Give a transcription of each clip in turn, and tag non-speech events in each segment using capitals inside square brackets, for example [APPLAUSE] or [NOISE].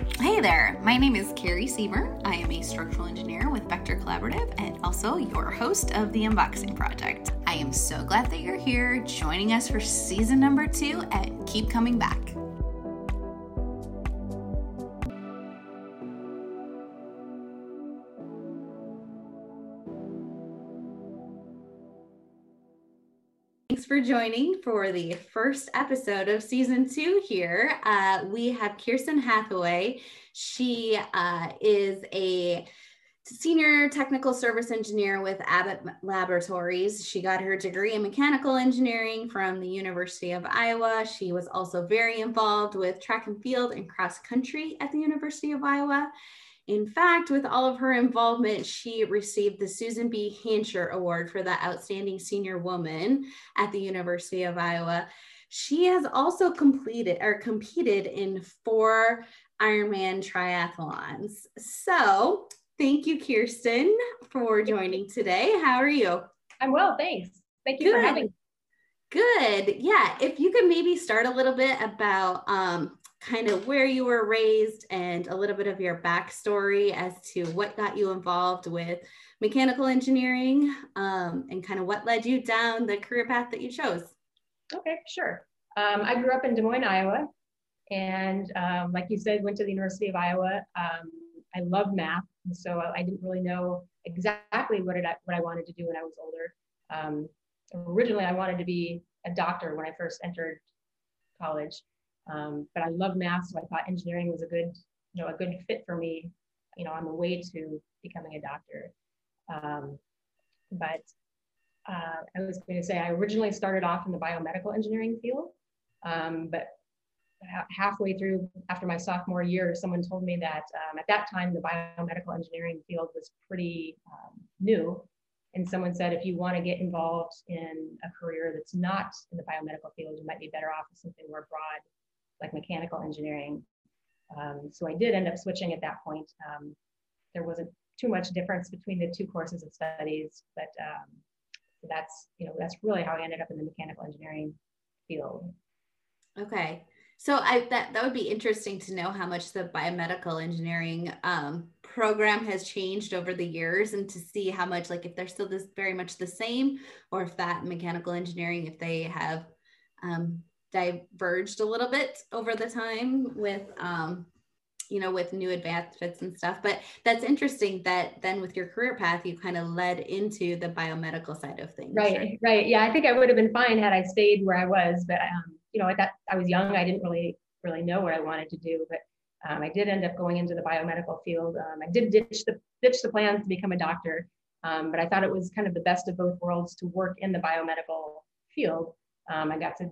Hey there, my name is Carrie Sieber. I am a structural engineer with Vector Collaborative and also your host of the Unboxing Project. I am so glad that you're here joining us for season number two and keep coming back. Joining for the first episode of season two here. Uh, we have Kiersten Hathaway. She uh, is a senior technical service engineer with Abbott Laboratories. She got her degree in mechanical engineering from the University of Iowa. She was also very involved with track and field and cross country at the University of Iowa. In fact, with all of her involvement, she received the Susan B. Hancher Award for the Outstanding Senior Woman at the University of Iowa. She has also completed or competed in four Ironman triathlons. So, thank you, Kiersten, for joining today. How are you? I'm well, thanks. Thank you Good. for having me. Good. Yeah. If you could maybe start a little bit about um, kind of where you were raised and a little bit of your backstory as to what got you involved with mechanical engineering um, and kind of what led you down the career path that you chose. Okay, sure. Um, I grew up in Des Moines, Iowa, and um, like you said, went to the University of Iowa. Um, I love math, so I didn't really know exactly what, it, what I wanted to do when I was older. Um, originally, I wanted to be a doctor when I first entered college. Um, but I love math, so I thought engineering was a good, you know, a good fit for me, you know, on the way to becoming a doctor. Um, but uh, I was going to say I originally started off in the biomedical engineering field, um, but halfway through after my sophomore year, someone told me that um, at that time the biomedical engineering field was pretty um, new. And someone said, if you want to get involved in a career that's not in the biomedical field, you might be better off with something more broad like mechanical engineering. Um, so I did end up switching at that point. Um, there wasn't too much difference between the two courses of studies, but um, that's you know that's really how I ended up in the mechanical engineering field. Okay, so I that that would be interesting to know how much the biomedical engineering um, program has changed over the years, and to see how much like if they're still this very much the same, or if that mechanical engineering if they have um, diverged a little bit over the time with um, you know with new advancements and stuff. But that's interesting that then with your career path you kind of led into the biomedical side of things right right, right. yeah i think i would have been fine had i stayed where i was but um, you know at that i was young i didn't really really know what i wanted to do but um, i did end up going into the biomedical field. Um, i did ditch the ditch the plans to become a doctor um, but i thought it was kind of the best of both worlds to work in the biomedical field. Um, i got to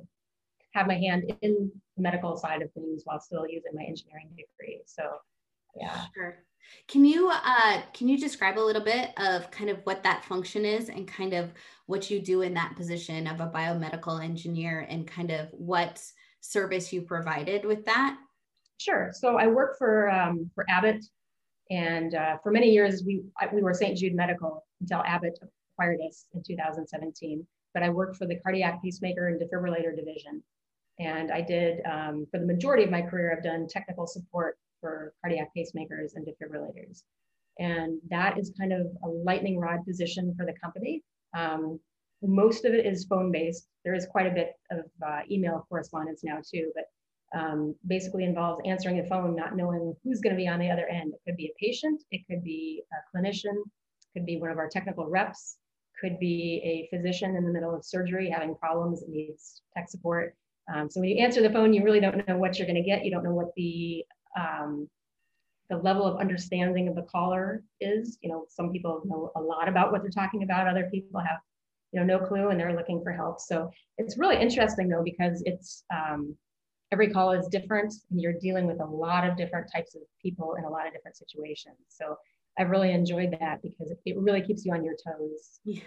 have my hand in the medical side of things while still using my engineering degree. So yeah. Sure. Can you uh, can you describe a little bit of kind of what that function is and kind of what you do in that position of a biomedical engineer and kind of what service you provided with that? Sure. So I work for um, for Abbott, and uh, for many years we we were St. Jude Medical until Abbott acquired us in 2017. But I worked for the cardiac pacemaker and defibrillator division, and I did, um, for the majority of my career, I've done technical support for cardiac pacemakers and defibrillators. And that is kind of a lightning rod position for the company. Um, most of it is phone based. There is quite a bit of uh, email correspondence now too, but um, basically involves answering the phone, not knowing who's going to be on the other end. It could be a patient, it could be a clinician, could be one of our technical reps, could be a physician in the middle of surgery having problems and needs tech support. Um, so when you answer the phone, you really don't know what you're going to get. You don't know what the um, the level of understanding of the caller is. You know, some people know a lot about what they're talking about. Other people have, you know, no clue and they're looking for help. So it's really interesting though because it's um, every call is different and you're dealing with a lot of different types of people in a lot of different situations. So I've really enjoyed that because it really keeps you on your toes. Yeah.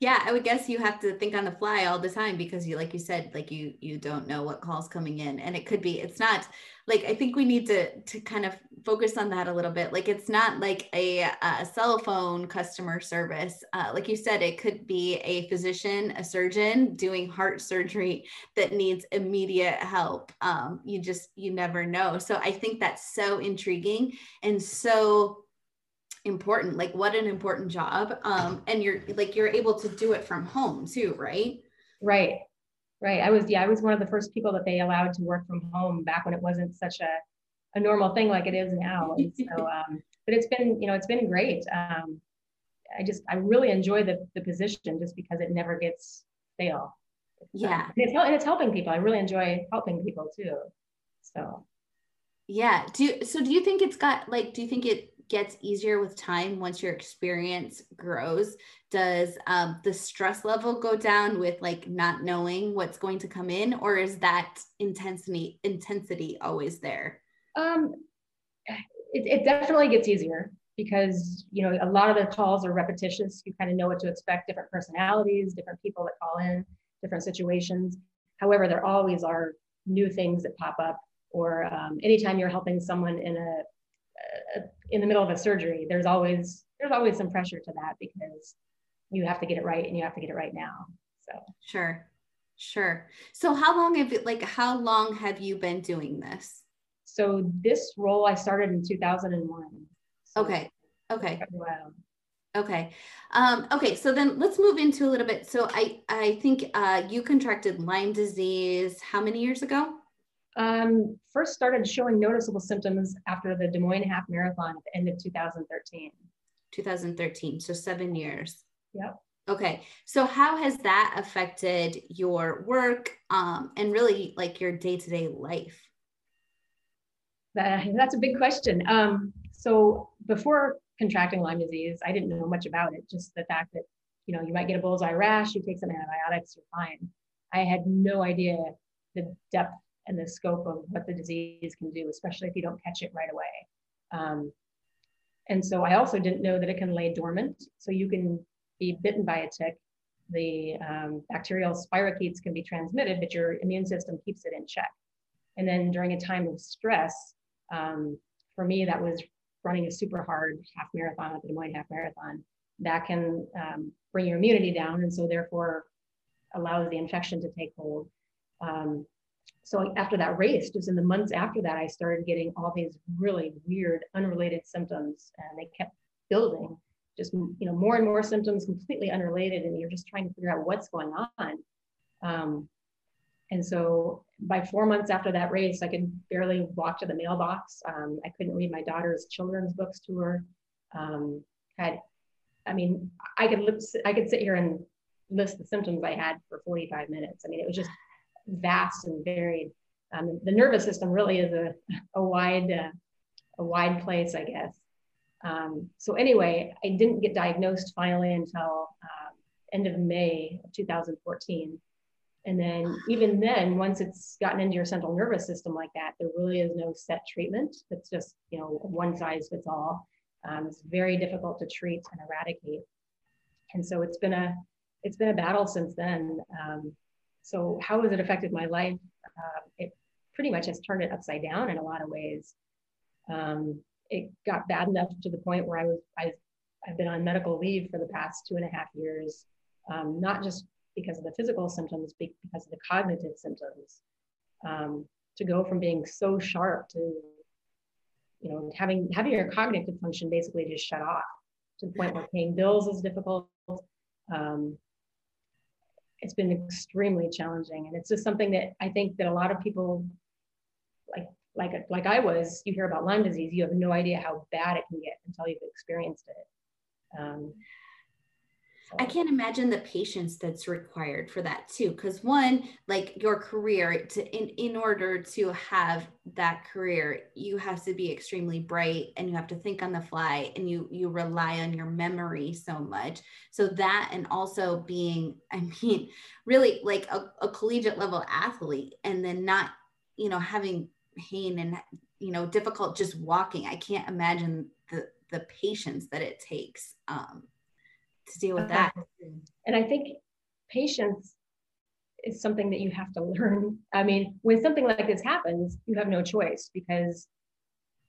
Yeah i would guess you have to think on the fly all the time because you like you said like you you don't know what calls coming in and it could be it's not like i think we need to to kind of focus on that a little bit. Like it's not like a, a cell phone customer service. Uh, like you said it could be a physician a surgeon doing heart surgery that needs immediate help. Um, you just you never know. So i think that's so intriguing and so important like what an important job um and you're like you're able to do it from home too right? Right right. I was yeah i was one of the first people that they allowed to work from home back when it wasn't such a, a normal thing like it is now. [LAUGHS] And so um but it's been you know it's been great. Um i just i really enjoy the, the position just because it never gets stale. Yeah. Um, and, it's, and it's helping people. I really enjoy helping people too. So. Yeah. Do you, so do you think it's got like do you think it gets easier with time once your experience grows does um, the stress level go down with like not knowing what's going to come in or is that intensity intensity always there? Um, it, it definitely gets easier because you know a lot of the calls are repetitious. You kind of know what to expect different personalities different people that call in different situations. However there always are new things that pop up or um, anytime you're helping someone in a in the middle of a surgery, there's always there's always some pressure to that because you have to get it right and you have to get it right now. So sure, sure. So how long have it like how long have you been doing this? So this role I started in 2001. So okay. Okay. Okay. Um, okay. So then let's move into a little bit. So I, I think uh, you contracted Lyme disease how many years ago? Um, first started showing noticeable symptoms after the Des Moines Half Marathon at the end of 2013. 2013, so seven years. Yep. Okay, so how has that affected your work um, and really like your day to day life? That, that's a big question. Um, so before contracting Lyme disease, I didn't know much about it. Just the fact that you know you might get a bullseye rash, you take some antibiotics, you're fine. I had no idea the depth and the scope of what the disease can do, especially if you don't catch it right away. Um, and so I also didn't know that it can lay dormant. So you can be bitten by a tick. The um, bacterial spirochetes can be transmitted, but your immune system keeps it in check. And then during a time of stress, um, for me, that was running a super hard half marathon at the Des Moines Half Marathon. That can um, bring your immunity down, and so therefore allows the infection to take hold. Um, so after that race, just in the months after that, I started getting all these really weird, unrelated symptoms, and they kept building. Just you know, more and more symptoms, completely unrelated, and you're just trying to figure out what's going on. Um, and so by four months after that race, I could barely walk to the mailbox. Um, I couldn't read my daughter's children's books to her. Um, had, I mean, I could I could sit here and list the symptoms I had for 45 minutes. I mean, it was just vast and varied. Um, the nervous system really is a, a wide uh, a wide place, I guess. Um, so anyway, I didn't get diagnosed finally until uh, end of May of 2014. And then even then, once it's gotten into your central nervous system like that, there really is no set treatment. It's just you know one size fits all. Um, it's very difficult to treat and eradicate. And so it's been a it's been a battle since then. Um, so how has it affected my life? Uh, it pretty much has turned it upside down in a lot of ways. Um, it got bad enough to the point where I was I, I've been on medical leave for the past two and a half years, um, not just because of the physical symptoms, but because of the cognitive symptoms. Um, to go from being so sharp to, you know, having having your cognitive function basically just shut off to the point where paying bills is difficult. Um, it's been extremely challenging. And it's just something that i think that a lot of people like like like i was you hear about lyme disease you have no idea how bad it can get until you've experienced it. Um, I can't imagine the patience that's required for that too. Because one, like your career, to in in order to have that career, you have to be extremely bright and you have to think on the fly and you you rely on your memory so much. So that and also being, [LAUGHS] I mean, really like a, a collegiate level athlete and then not, you know, having pain and you know difficult just walking. I can't imagine the the patience that it takes. Um, to deal with that. And I think patience is something that you have to [LAUGHS] learn. I mean, when something like this happens, you have no choice because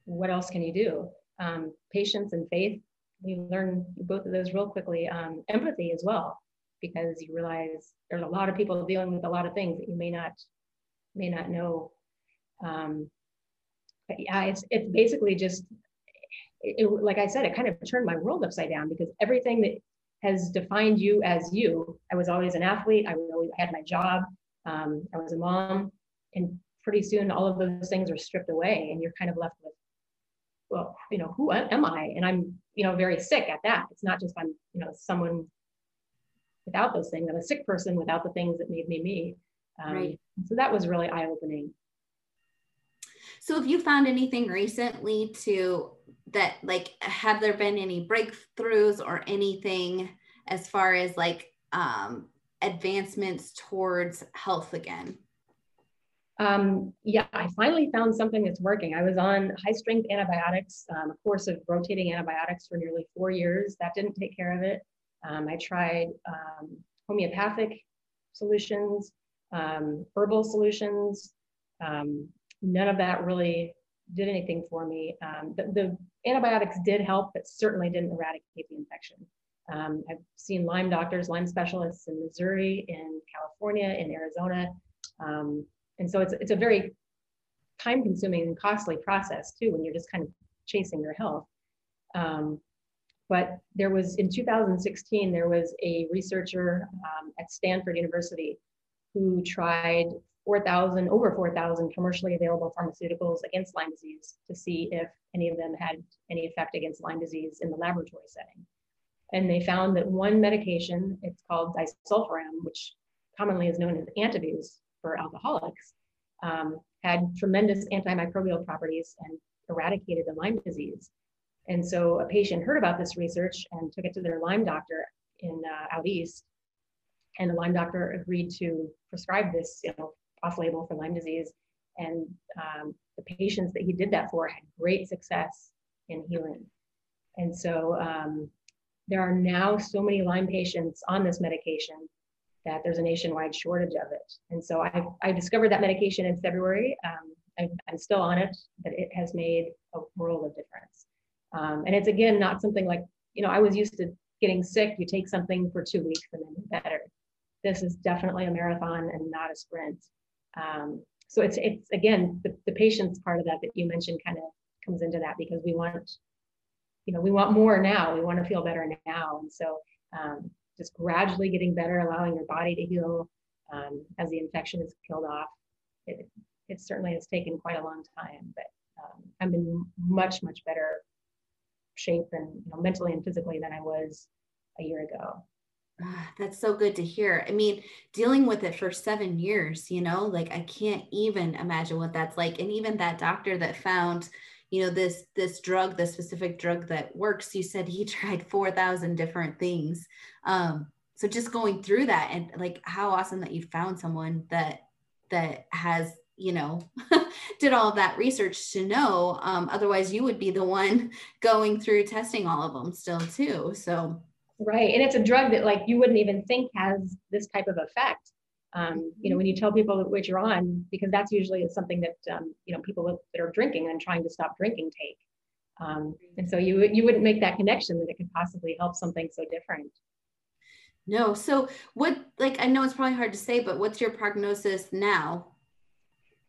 what else can you do? Um, patience and faith, you learn both of those real quickly. Um, empathy as well, because you realize there's a lot of people dealing with a lot of things that you may not may not know. Um, but yeah, it's it's basically just it, it, like I said, it kind of turned my world upside down because everything that has defined you as you. I was always an athlete. I really had my job. Um, I was a mom, and pretty soon all of those things are stripped away, and you're kind of left with, well, you know, who am I? And I'm, you know, very sick at that. It's not just I'm, you know, someone without those things. I'm a sick person without the things that made me me. Um, right. So that was really eye opening. So have you found anything recently to that like have there been any breakthroughs or anything as far as like um advancements towards health again? Um, yeah, I finally found something that's working. I was on high strength antibiotics, um, a course of rotating antibiotics for nearly four years. That didn't take care of it. Um, I tried um, homeopathic solutions, um, herbal solutions, none of that really did anything for me. Um, the, the, antibiotics did help, but certainly didn't eradicate the infection. Um, I've seen Lyme doctors, Lyme specialists in Missouri, in California, in Arizona. Um, and so it's, it's a very time consuming and costly process too, when you're just kind of chasing your health. Um, but there was, in 2016, there was a researcher um, at Stanford University who tried 4,000, over 4,000 commercially available pharmaceuticals against Lyme disease to see if any of them had any effect against Lyme disease in the laboratory setting. And they found that one medication, it's called disulfiram, which commonly is known as antabuse for alcoholics, um, had tremendous antimicrobial properties and eradicated the Lyme disease. And so a patient heard about this research and took it to their Lyme doctor in uh, out east. And the Lyme doctor agreed to prescribe this you know, off label for Lyme disease. And um, the patients that he did that for had great success in healing. And so um, there are now so many Lyme patients on this medication that there's a nationwide shortage of it. And so I, I discovered that medication in February. Um, I'm still on it, but it has made a world of difference. Um, and it's again not something like, you know, I was used to getting sick, you take something for two weeks and then you're better. This is definitely a marathon and not a sprint. Um, so it's it's again the, the patience part of that that you mentioned kind of comes into that because we want you know we want more now. We want to feel better now. And so um, just gradually getting better allowing your body to heal um, as the infection is killed off. It, it certainly has taken quite a long time but um, i'm in much much better shape and you know, mentally and physically than i was a year ago that's so good to hear. I mean, dealing with it for seven years, you know, like I can't even imagine what that's like. And even that doctor that found, you know, this this drug, the specific drug that works, you said he [LAUGHS] tried four thousand different things. Um, so just going through that and like how awesome that you found someone that that has you know [LAUGHS] did all that research to know um, otherwise you would be the one [LAUGHS] going through testing all of them still too so Right. And it's a drug that like you wouldn't even think has this type of effect. Um, you know, when you tell people what you're on, because that's usually something that, um, you know, people that are drinking and trying to stop drinking take. Um, and so you, you wouldn't make that connection that it could possibly help something so different. No. So what, like, I know it's probably hard to say, but what's your prognosis now?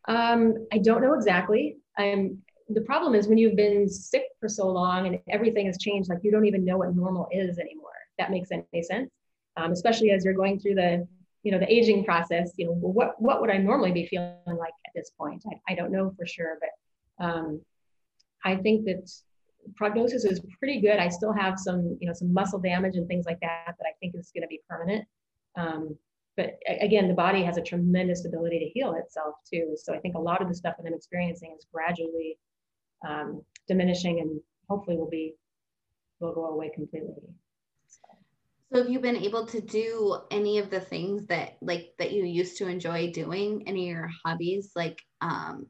Um, I don't know exactly. I'm, the problem is when you've been sick for so long and everything has changed, like you don't even know what normal is anymore that makes any sense. Um, especially as you're going through the, you know, the aging process, you know, what, what would I normally be feeling like at this point? I, I don't know for sure, but um, I think that prognosis is pretty good. I still have some, you know, some muscle damage and things like that that I think is going to be permanent. Um, but again, the body has a tremendous ability to heal itself too. So I think a lot of the stuff that I'm experiencing is gradually um, diminishing and hopefully will be will go away completely. So have you been able to do any of the things that like that you used to enjoy doing, any of your hobbies, like um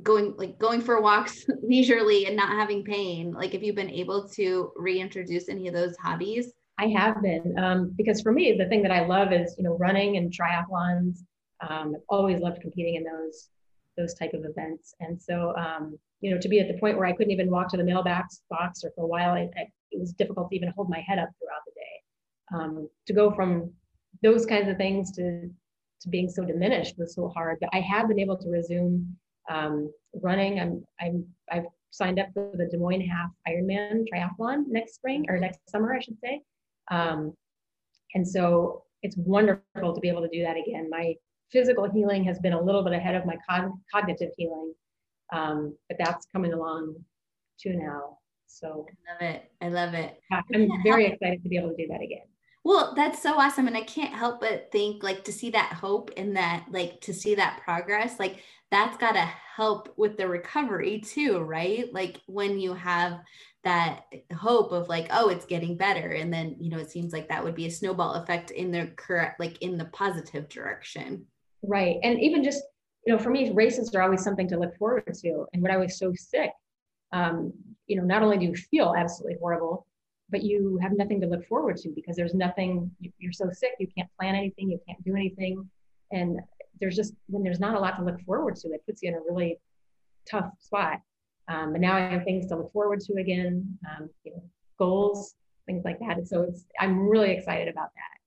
going like going for walks [LAUGHS] leisurely and not having pain? Like have you been able to reintroduce any of those hobbies? I have been um, because for me, the thing that I love is you know running and triathlons. Um, I've always loved competing in those those type of events, and so um, you know to be at the point where I couldn't even walk to the mailbox box, or for a while I, I, it was difficult to even hold my head up throughout. Um, to go from those kinds of things to to being so diminished was so hard. But I have been able to resume um, running. I'm I'm I've signed up for the Des Moines Half Ironman Triathlon next spring or next summer, I should say. Um, and so it's wonderful to be able to do that again. My physical healing has been a little bit ahead of my con- cognitive healing, um, but that's coming along too now. So I love it. I love it. I'm very excited to be able to do that again. Well, that's so awesome. And I can't help but think like to see that hope and that, like to see that progress, like that's got to help with the recovery too, right? Like when you have that hope of like, oh, it's getting better. And then, you know, it seems like that would be a snowball effect in the correct, like in the positive direction. Right. And even just, you know, for me, races are always something to look forward to. And when I was so sick, um, you know, not only do you feel absolutely horrible, but you have nothing to look forward to because there's nothing you're so sick you can't plan anything you can't do anything. And there's just when there's not a lot to look forward to it puts you in a really tough spot. Um, but now i have things to look forward to again um, you know, goals things like that. And so it's i'm really excited about that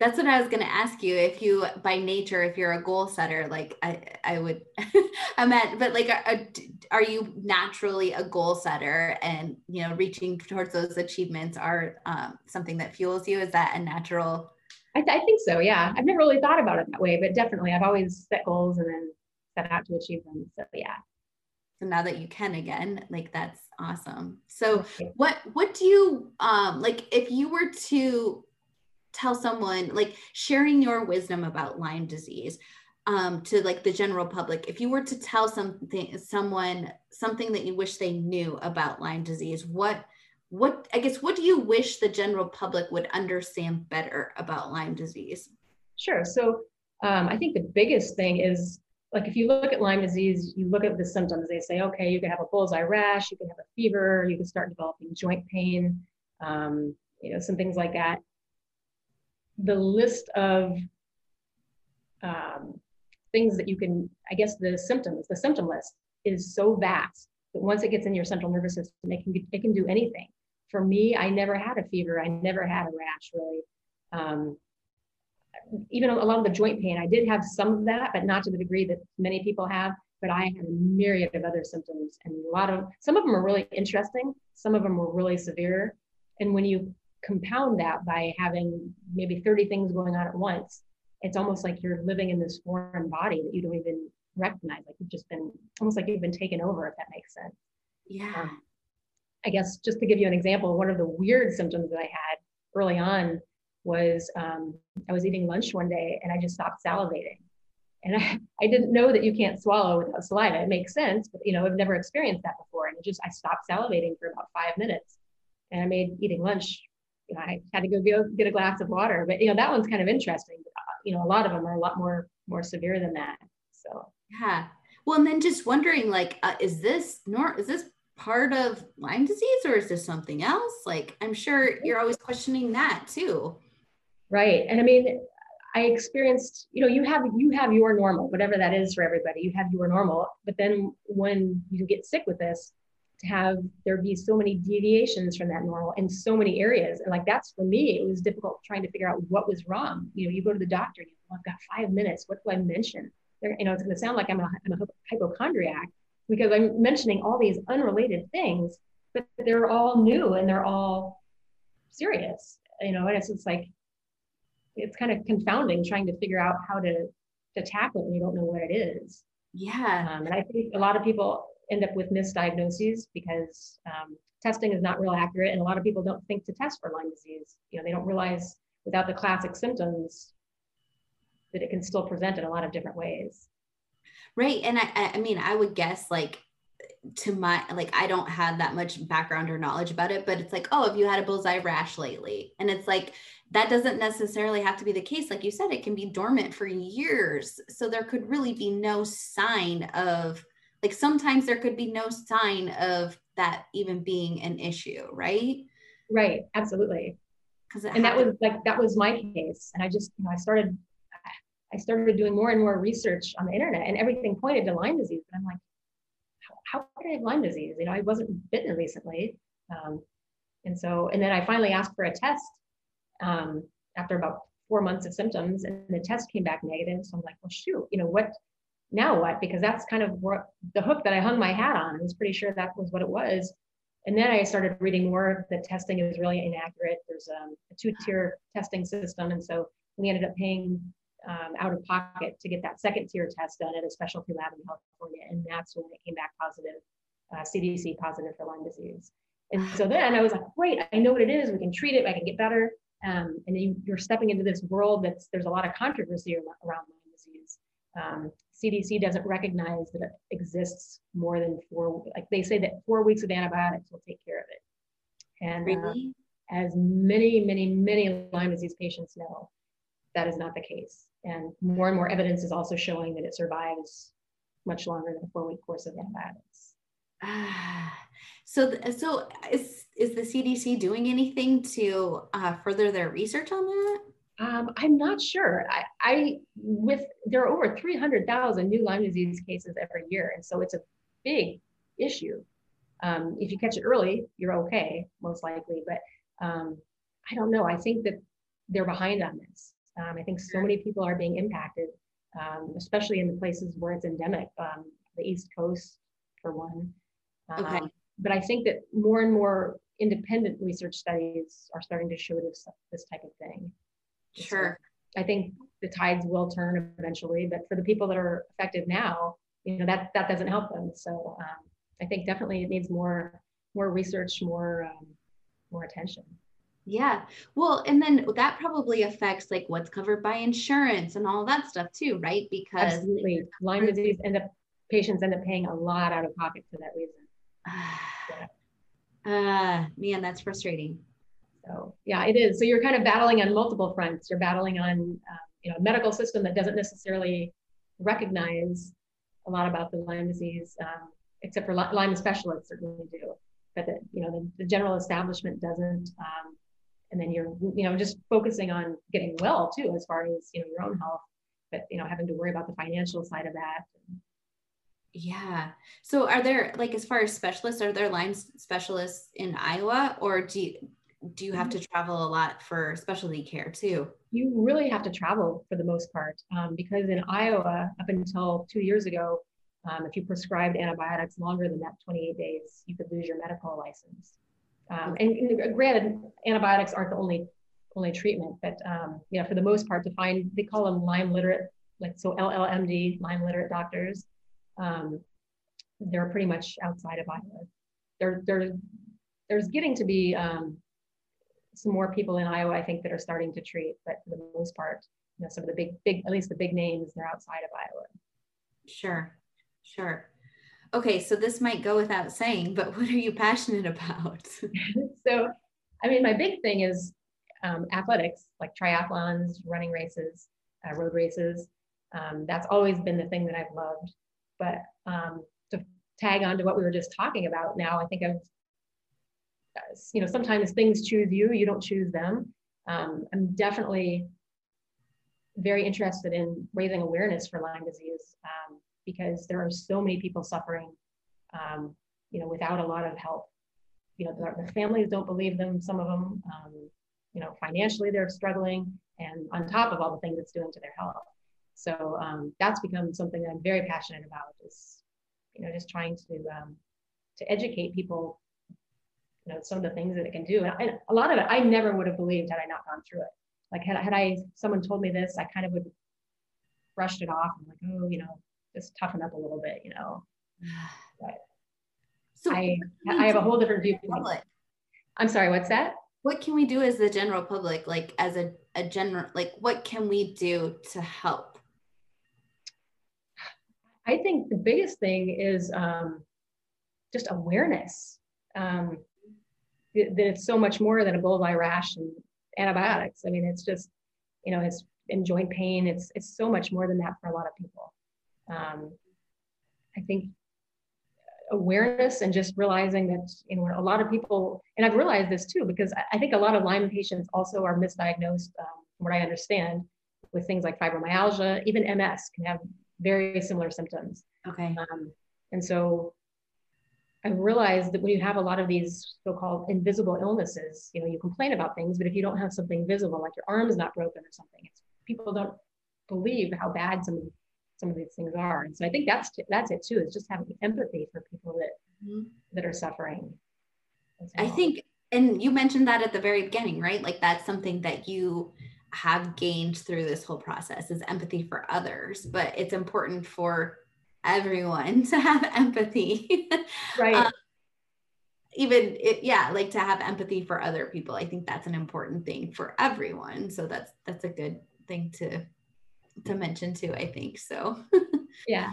that's what I was going to ask you. If you, by nature, if you're a goal setter, like I, I would, [LAUGHS] I meant, but like, are, are you naturally a goal setter and, you know, reaching towards those achievements are um, something that fuels you? Is that a natural? I, th- I think so. Yeah. I've never really thought about it that way, but definitely I've always set goals and then set out to achieve them. So yeah. So now that you can again, like that's awesome. So what, what do you, um, like if you were to tell someone like sharing your wisdom about Lyme disease um, to like the general public, if you were to tell something, someone something that you wish they knew about Lyme disease, what, what, I guess, what do you wish the general public would understand better about Lyme disease? Sure. So um, I think the biggest thing is like if you look at Lyme disease, you look at the symptoms. They say, okay, you can have a bullseye rash, you can have a fever, you can start developing joint pain, um, you know, some things like that the list of um, things that you can, I guess the symptoms, the symptom list is so vast that once it gets in your central nervous system, it can, it can do anything. For me, I never had a fever. I never had a rash really. Um, even a lot of the joint pain, I did have some of that, but not to the degree that many people have. But I had a myriad of other symptoms, and a lot of some of them are really interesting. Some of them were really severe. And when you compound that by having maybe 30 things going on at once, it's almost like you're living in this foreign body that you don't even recognize. Like you've just been almost like you've been taken over, if that makes sense. Yeah. Um, I guess just to give you an example, one of the weird symptoms that I had early on was um, I was eating lunch one day and I just stopped salivating. And I, I didn't know that you can't swallow without saliva. It makes sense, but you know, I've never experienced that before. And it just I stopped salivating for about five minutes. And I made eating lunch you know, I had to go get, a glass of water. But you know, that one's kind of interesting. Uh, you know, a lot of them are a lot more more severe than that. So yeah. Well, and then just wondering, like, uh, is this nor is this part of Lyme disease or is this something else? Like, I'm sure you're always questioning that too. Right. And I mean, I experienced, you know, you have you have your normal, whatever that is for everybody. You have your normal, but then when you get sick with this, to have there be so many deviations from that normal in so many areas. And like that's for me, it was difficult trying to figure out what was wrong. You know, you go to the doctor, you know, I've got five minutes. What do I mention? They're, you know, it's going to sound like I'm a, I'm a hypochondriac because I'm mentioning all these unrelated things, but they're all new and they're all serious. You know, and it's just like it's kind of confounding trying to figure out how to to tackle it when you don't know what it is. Yeah. Um, and I think a lot of people end up with misdiagnoses because um, testing is not real accurate and a lot of people don't think to test for Lyme disease. You know, they don't realize without the classic symptoms that it can still present in a lot of different ways. Right. And I, I mean, I would guess like to my like I don't have that much background or knowledge about it, but it's like, oh, have you had a bullseye rash lately? And it's like that doesn't necessarily have to be the case. Like you said, it can be dormant for years. So there could really be no sign of like sometimes there could be no sign of that even being an issue right right absolutely Because and that was like that was my case. And I just, you know, I started I started doing more and more research on the internet and everything pointed to Lyme disease. And I'm like, how, how could I have Lyme disease? You know, I wasn't bitten recently. Um, and so, and then I finally asked for a test um, after about four months of symptoms and the test came back negative. So I'm like, well, shoot, you know, what, now what? Because that's kind of what the hook that I hung my hat on. I was pretty sure that was what it was. And then I started reading more. The testing is really inaccurate. There's um, a two-tier testing system, and so we ended up paying um, out of pocket to get that second tier test done at a specialty lab in California, and that's when it came back positive, uh, CDC positive for Lyme disease. And so then I was like, great, I know what it is. We can treat it. I can get better. Um, and you, are stepping into this world that's there's a lot of controversy around Lyme disease. Um, CDC doesn't recognize that it exists more than four, like they say that four weeks of antibiotics will take care of it. And uh, really? uh, as many, many, many Lyme disease patients know, that is not the case. And more and more evidence is also showing that it survives much longer than a four week course of antibiotics. Ah, so, so is, is the CDC doing anything to uh, further their research on that? Um, I'm not sure. I, I, with there are over 300,000 new Lyme disease cases every year, and so it's a big issue. Um, if you catch it early, you're okay, most likely. But um, I don't know. I think that they're behind on this. Um, I think so many people are being impacted, um, especially in the places where it's endemic, um, the East Coast, for one. Okay. But I think that more and more independent research studies are starting to show this this type of thing. Sure. So I think the tides will turn eventually, but for the people that are affected now, you know that that doesn't help them. So um, I think definitely it needs more more research, more um, more attention. Yeah. Well, and then that probably affects like what's covered by insurance and all that stuff too, right? Because absolutely Lyme disease end up patients end up paying a lot out of pocket for that reason. yeah. [SIGHS] Uh man, that's frustrating. So yeah, it is. So you're kind of battling on multiple fronts. You're battling on um, you know a medical system that doesn't necessarily recognize a lot about the Lyme disease, um, except for Lyme specialists certainly do, but you know the, the general establishment doesn't. Um, and then you're you know just focusing on getting well too, as far as you know your own health, but you know having to worry about the financial side of that. Yeah. So are there like as far as specialists, are there Lyme specialists in Iowa or do you, do you have to travel a lot for specialty care too? You really have to travel for the most part um, because in Iowa, up until two years ago, um, if you prescribed antibiotics longer than that 28 days, you could lose your medical license. Um, and, and, granted, antibiotics aren't the only only treatment, but um, you know, for the most part, to find they call them Lyme literate, like so LLMD, Lyme literate doctors. Um, they're pretty much outside of Iowa. There, there, there's getting to be um, some more people in Iowa, I think, that are starting to treat, but for the most part, you know, some of the big, big, at least the big names, they're outside of Iowa. Sure, sure. Okay, so this might go without saying, but [LAUGHS] what are you passionate about? [LAUGHS] so, I mean, my big thing is um, athletics, like triathlons, running races, uh, road races. Um, that's always been the thing that I've loved. But um, to tag on to what we were just talking about now, I think I've you know, sometimes things choose you, you don't choose them. Um, I'm definitely very interested in raising awareness for Lyme disease um, because there are so many people suffering, um, you know, without a lot of help. You know, their, their families don't believe them, some of them, um, you know, financially they're struggling, and on top of all the things it's doing to their health. So um, that's become something that I'm very passionate about is, you know, just trying to um, to educate people you know some of the things that it can do. And, a lot of it i never would have believed had i not gone through it. Like had, had i someone told me this i kind of would brushed it off I'm like oh you know just toughen up a little bit you know? [SIGHS] But so i i have a whole different view i'm sorry what's that? What can we do as the general public like as a, a general like what can we do to help? I think the biggest thing is um, just awareness. Um, that it's so much more than a bullseye rash and antibiotics. I mean, it's just, you know, it's in joint pain. It's it's so much more than that for a lot of people. Um, I think awareness and just realizing that you know a lot of people and i've realized this too because i think a lot of lyme patients also are misdiagnosed um, from what i understand with things like fibromyalgia even ms can have very similar symptoms okay um, and so i realized that when you have a lot of these so-called invisible illnesses you know you complain about things but if you don't have something visible like your arm's not broken or something people don't believe how bad some of some of these things are. And so I think that's that's it too. Is just having empathy for people that mm-hmm. that are suffering. I think, and you mentioned that at the very beginning, right? Like that's something that you have gained through this whole process is empathy for others. But it's important for everyone [LAUGHS] to have empathy, [LAUGHS] right? um, even it, yeah, like to have empathy for other people. I think that's an important thing for everyone. So that's that's a good thing to to mention too, I think. So [LAUGHS] yeah.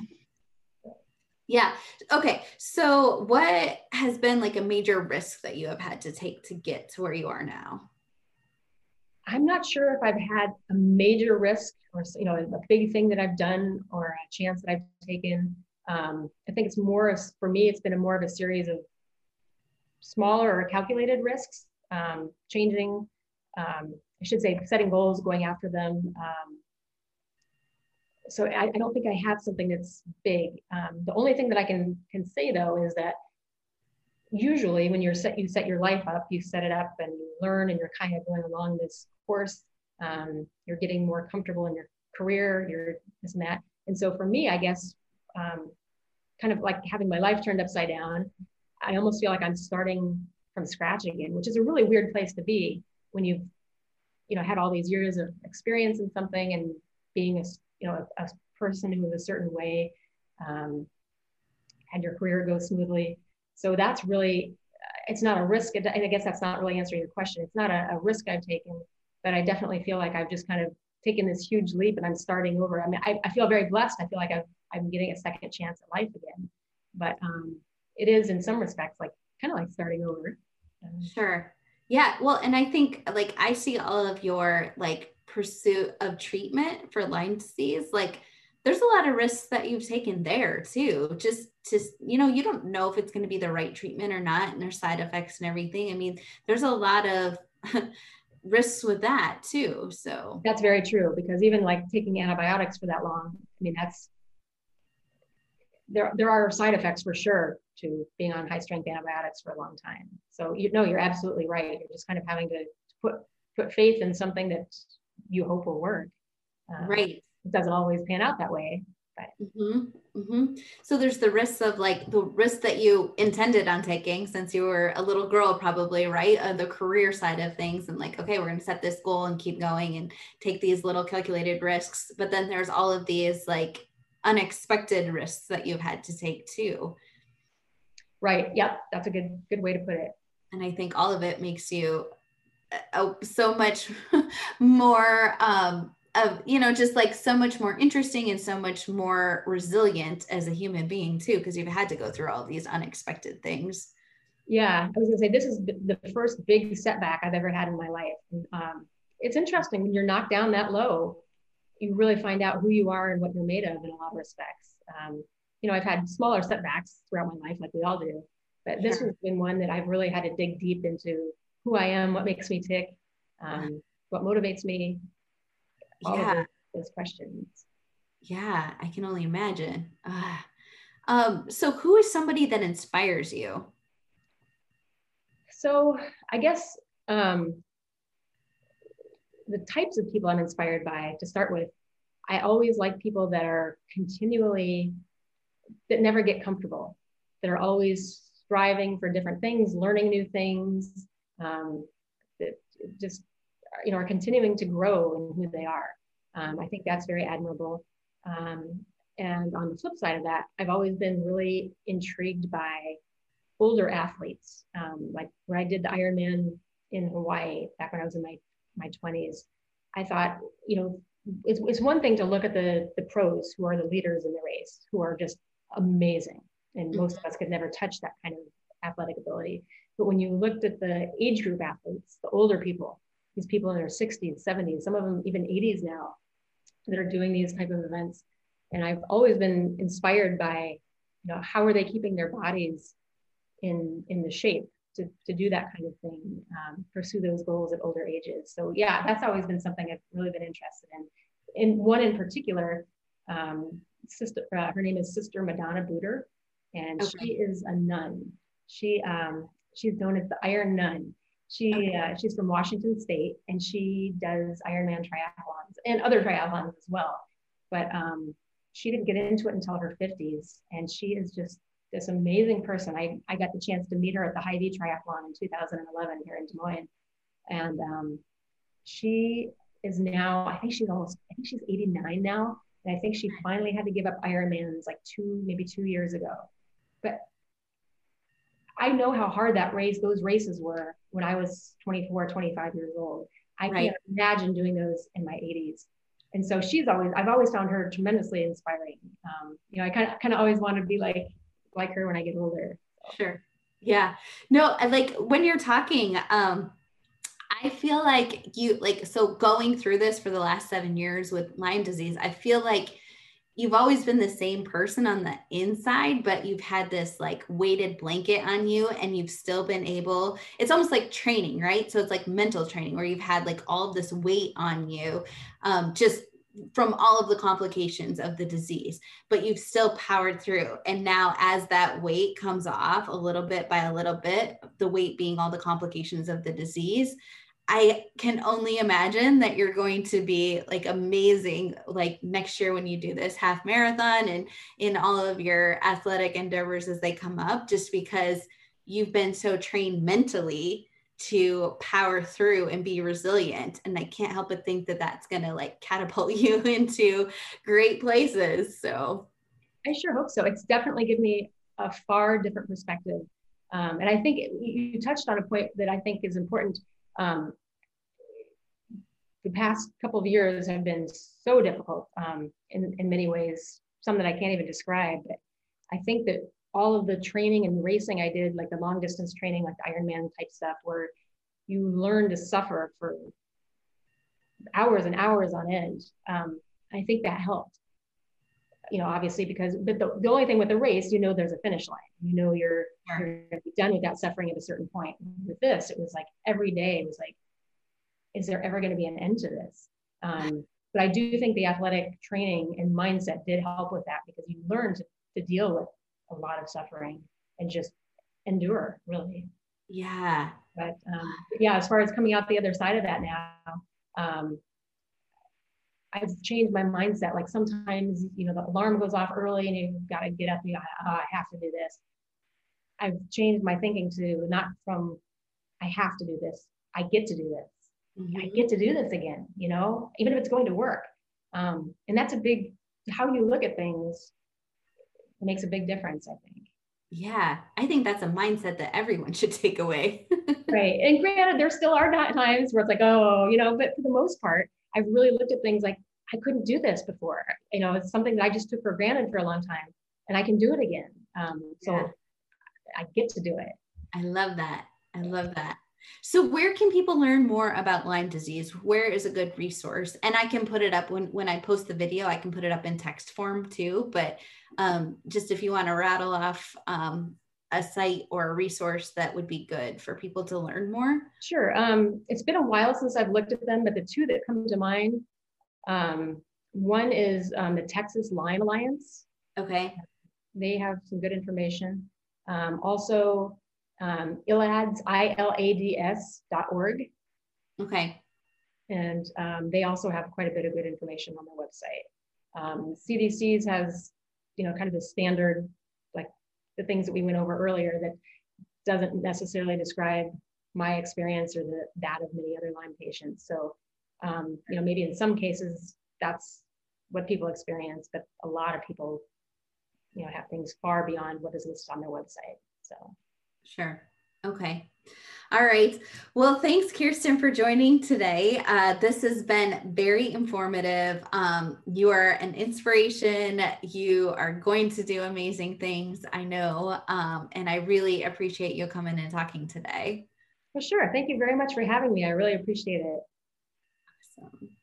Yeah. Okay. So what has been like a major risk that you have had to take to get to where you are now? I'm not sure if I've had a major risk or you know a big thing that I've done or a chance that I've taken. Um, I think it's more of, for me. It's been a more of a series of smaller or calculated risks, um, changing. Um, I should say setting goals, going after them, um, so I, I, don't think I have something that's big. Um, the only thing that I can can say though is that usually when you're set, you set your life up, you set it up and you learn, and you're kind of going along this course. Um, you're getting more comfortable in your career, you're this and that. And so for me, I guess, um, kind of like having my life turned upside down, I almost feel like I'm starting from scratch again, which is a really weird place to be when you've, you know, had all these years of experience in something and being a you know a, a person who was a certain way um, had your career go smoothly so that's really it's not a risk and i guess that's not really answering your question. It's not a, a risk i've taken but i definitely feel like i've just kind of taken this huge leap and i'm starting over. I mean i, I feel very blessed. I feel like I've, i'm getting a second chance at life again. But um, it is in some respects like kind of like starting over. Sure. Yeah well and i think like i see all of your like pursuit of treatment for Lyme disease, like there's a lot of risks that you've taken there too. Just to, you know, you don't know if it's going to be the right treatment or not, and there's side effects and everything. I mean, there's a lot of [LAUGHS] risks with that too. So that's very true because even like taking antibiotics for that long, I mean, that's there, there are side effects for sure to being on high strength antibiotics for a long time. So you know, you're absolutely right. You're just kind of having to put put faith in something that you hope will work. Um, right. It doesn't always pan out that way. But. Mm-hmm. Mm-hmm. So there's the risks of like the risk that you intended on taking since you were a little girl, probably, right? Uh, the career side of things, and like, okay, we're going to set this goal and keep going and take these little calculated risks. But then there's all of these like unexpected risks that you've had to take too. Right. Yep. That's a good good way to put it. And I think all of it makes you uh, so much [LAUGHS] more um, of you know just like so much more interesting and so much more resilient as a human being too because you've had to go through all these unexpected things. Yeah i was gonna say this is the first big setback i've ever had in my life. Um, it's interesting when you're knocked down that low you really find out who you are and what you're made of in a lot of respects. Um, you know i've had smaller setbacks throughout my life like we all do but this has been one that i've really had to dig deep into who I am, what makes me tick, um, what motivates me, all yeah. those, questions. Yeah, I can only imagine. Uh, um, so, who is somebody that inspires you? So, I guess um, the types of people I'm inspired by to start with, I always like people that are continually, that never get comfortable, that are always striving for different things, learning new things, um, that just you know are continuing to grow in who they are. Um, I think that's very admirable. Um, and on the flip side of that, I've always been really intrigued by older athletes. Um, like when I did the Ironman in Hawaii back when I was in my my 20s, I thought, you know, it's, it's one thing to look at the the pros who are the leaders in the race, who are just amazing, and most of us could never touch that kind of athletic ability. But when you looked at the age group athletes, the older people, these people in their 60s, 70s, some of them even 80s now, that are doing these type of events. And I've always been inspired by you know, how are they keeping their bodies in in the shape to, to do that kind of thing, um, pursue those goals at older ages. So yeah, that's always been something I've really been interested in. In one in particular, um, sister, uh, her name is Sister Madonna Buder, and okay. she is a nun. She um, she's known as the Iron Nun. She okay. uh, she's from Washington State, and she does Ironman triathlons and other triathlons as well. But um, she didn't get into it until her 50s, and she is just this amazing person. I, I got the chance to meet her at the Hy-Vee Triathlon in 2011 here in Des Moines. And um, she is now, I think she's almost, I think she's 89 now. And I think she finally had to give up Ironmans like two, maybe two years ago. But I know how hard that race, those races were when I was 24, 25 years old. I right. can't imagine doing those in my 80s. And so she's always, I've always found her tremendously inspiring. Um, you know, I kind of, kind of always want to be like, like her when I get older. Sure. Yeah. No, like when you're talking, um, I feel like you like so going through this for the last seven years with Lyme disease, I feel like you've always been the same person on the inside, but you've had this like weighted blanket on you and you've still been able, it's almost like training, right? So it's like mental training where you've had like all of this weight on you, um, just from all of the complications of the disease, but you've still powered through. And now, as that weight comes off a little bit by a little bit, the weight being all the complications of the disease, I can only imagine that you're going to be like amazing, like next year when you do this half marathon and in all of your athletic endeavors as they come up, just because you've been so trained mentally to power through and be resilient. And i can't help but think that that's going to like catapult [LAUGHS] you into great places so. I sure hope so. It's definitely given me a far different perspective. Um, and i think it, you touched on a point that i think is important um, the past couple of years have been so difficult um, in, in many ways some that i can't even describe but i think that all of the training and racing I did, like the long distance training, like Ironman type stuff, where you learn to suffer for hours and hours on end. Um, I think that helped. You know, obviously, because but the, the only thing with the race, you know, there's a finish line. You know, you're sure. you're gonna be done with that suffering at a certain point. With this, it was like every day. It was like, is there ever going to be an end to this? Um, but I do think the athletic training and mindset did help with that because you learn to, to deal with a lot of suffering and just endure really yeah but um, yeah as far as coming out the other side of that now um, I've changed my mindset. Like sometimes, you know, the alarm goes off early and you've got to get up. You know, oh, I have to do this. I've changed my thinking to not from I have to do this. I get to do this. Mm-hmm. I get to do this again. You know, even if it's going to work. Um, and that's a big how you look at things makes a big difference, I think. Yeah, I think that's a mindset that everyone [LAUGHS] should take away. [LAUGHS] right. And granted, there still are times where it's like, oh, you know, but for the most part, I've really looked at things like, I couldn't do this before. You know, it's something that I just took for granted for a long time and I can do it again. Um, so yeah. I get to do it. I love that. I love that. So where can people learn more about Lyme disease? Where is a good resource? And I can put it up when when I post the video, I can put it up in text form too. But um, just if you want to rattle off um, a site or a resource that would be good for people to learn more. Sure. Um, it's been a while since I've looked at them, but the two that come to mind, um, one is um, the Texas Lyme Alliance. Okay. They have some good information. Um, also, um, ILADS, I-L-A-D-S dot org. Okay. And um, they also have quite a bit of good information on their website. Um, CDC's has, you know, kind of the standard, like the things that we went over earlier that doesn't necessarily describe my experience or the, that of many other Lyme patients. So, um, you know, maybe in some cases that's what people experience, but a lot of people, you know, have things far beyond what is listed on their website. So. Sure. Okay. All right. Well, thanks, Kiersten, for joining today. Uh, this has been very informative. Um, you are an inspiration. You are going to do amazing things, I know. Um, and I really appreciate you coming and talking today. For sure. Thank you very much for having me. I really appreciate it. Awesome.